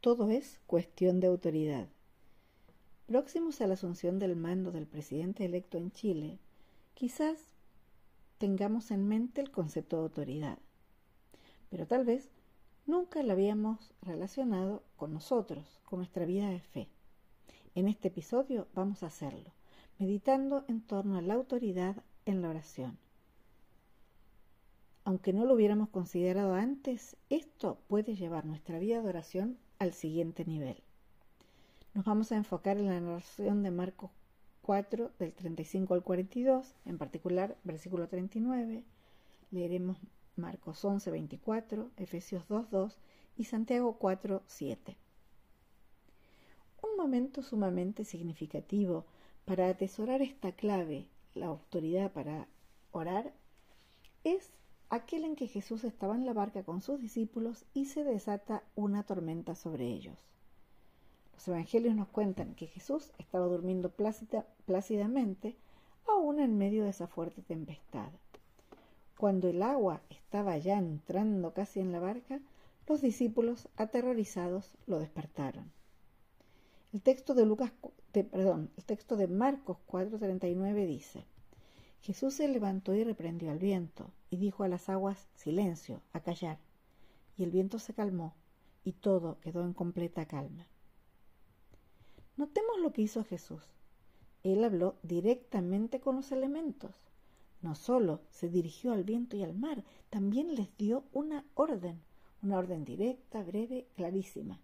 Todo es cuestión de autoridad. Próximos a la asunción del mando del presidente electo en Chile, quizás tengamos en mente el concepto de autoridad, pero tal vez nunca lo habíamos relacionado con nosotros, con nuestra vida de fe. En este episodio vamos a hacerlo, meditando en torno a la autoridad en la oración. Aunque no lo hubiéramos considerado antes, esto puede llevar nuestra vida de oración al siguiente nivel. Nos vamos a enfocar en la narración de Marcos 4 del 35 al 42, en particular versículo 39. Leeremos Marcos 11, 24, Efesios 2, 2 y Santiago 4, 7. Un momento sumamente significativo para atesorar esta clave, la autoridad para orar, es aquel en que Jesús estaba en la barca con sus discípulos y se desata una tormenta sobre ellos. Los evangelios nos cuentan que Jesús estaba durmiendo plácidamente aún en medio de esa fuerte tempestad. Cuando el agua estaba ya entrando casi en la barca, los discípulos, aterrorizados, lo despertaron. El texto de Lucas, perdón, el texto de Marcos 4:39 dice: Jesús se levantó y reprendió al viento, y dijo a las aguas, silencio, a callar. Y el viento se calmó, y todo quedó en completa calma. Notemos lo que hizo Jesús. Él habló directamente con los elementos. No solo se dirigió al viento y al mar, también les dio una orden, una orden directa, breve, clarísima.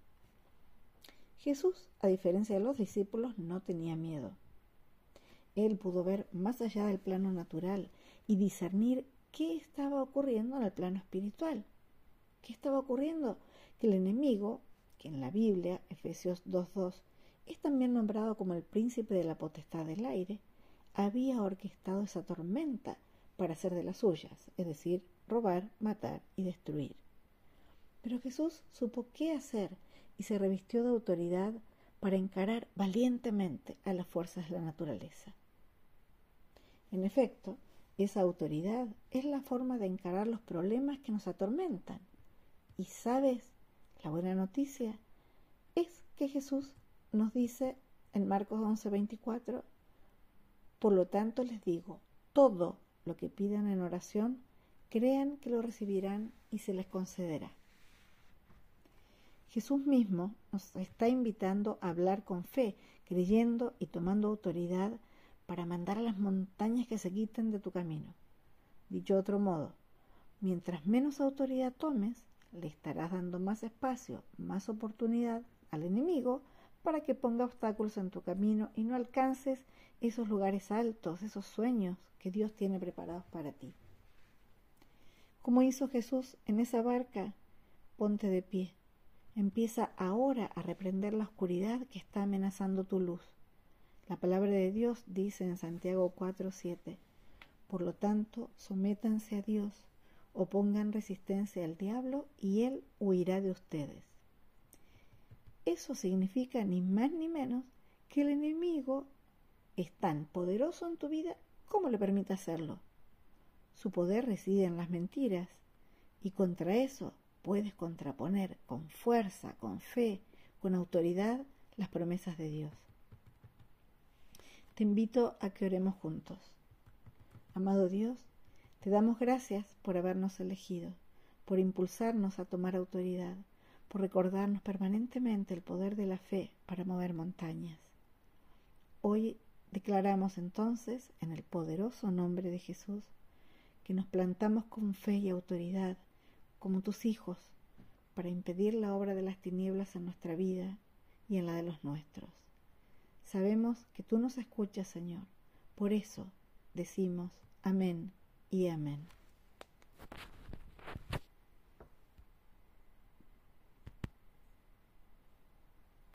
Jesús, a diferencia de los discípulos, no tenía miedo. Él pudo ver más allá del plano natural y discernir qué estaba ocurriendo en el plano espiritual. ¿Qué estaba ocurriendo? Que el enemigo, que en la Biblia, Efesios 2.2, es también nombrado como el príncipe de la potestad del aire, había orquestado esa tormenta para hacer de las suyas, es decir, robar, matar y destruir. Pero Jesús supo qué hacer y se revistió de autoridad para encarar valientemente a las fuerzas de la naturaleza. En efecto, esa autoridad es la forma de encarar los problemas que nos atormentan. Y sabes, la buena noticia es que Jesús nos dice en Marcos 11:24, por lo tanto les digo, todo lo que pidan en oración, crean que lo recibirán y se les concederá. Jesús mismo nos está invitando a hablar con fe, creyendo y tomando autoridad para mandar a las montañas que se quiten de tu camino. Dicho otro modo, mientras menos autoridad tomes, le estarás dando más espacio, más oportunidad al enemigo para que ponga obstáculos en tu camino y no alcances esos lugares altos, esos sueños que Dios tiene preparados para ti. Como hizo Jesús en esa barca, ponte de pie. Empieza ahora a reprender la oscuridad que está amenazando tu luz. La palabra de Dios dice en Santiago 4:7, por lo tanto, sométanse a Dios, opongan resistencia al diablo y él huirá de ustedes. Eso significa ni más ni menos que el enemigo es tan poderoso en tu vida como le permite hacerlo. Su poder reside en las mentiras y contra eso puedes contraponer con fuerza, con fe, con autoridad las promesas de Dios te invito a que oremos juntos. Amado Dios, te damos gracias por habernos elegido, por impulsarnos a tomar autoridad, por recordarnos permanentemente el poder de la fe para mover montañas. Hoy declaramos entonces, en el poderoso nombre de Jesús, que nos plantamos con fe y autoridad como tus hijos para impedir la obra de las tinieblas en nuestra vida y en la de los nuestros. Sabemos que tú nos escuchas, Señor. Por eso decimos amén y amén.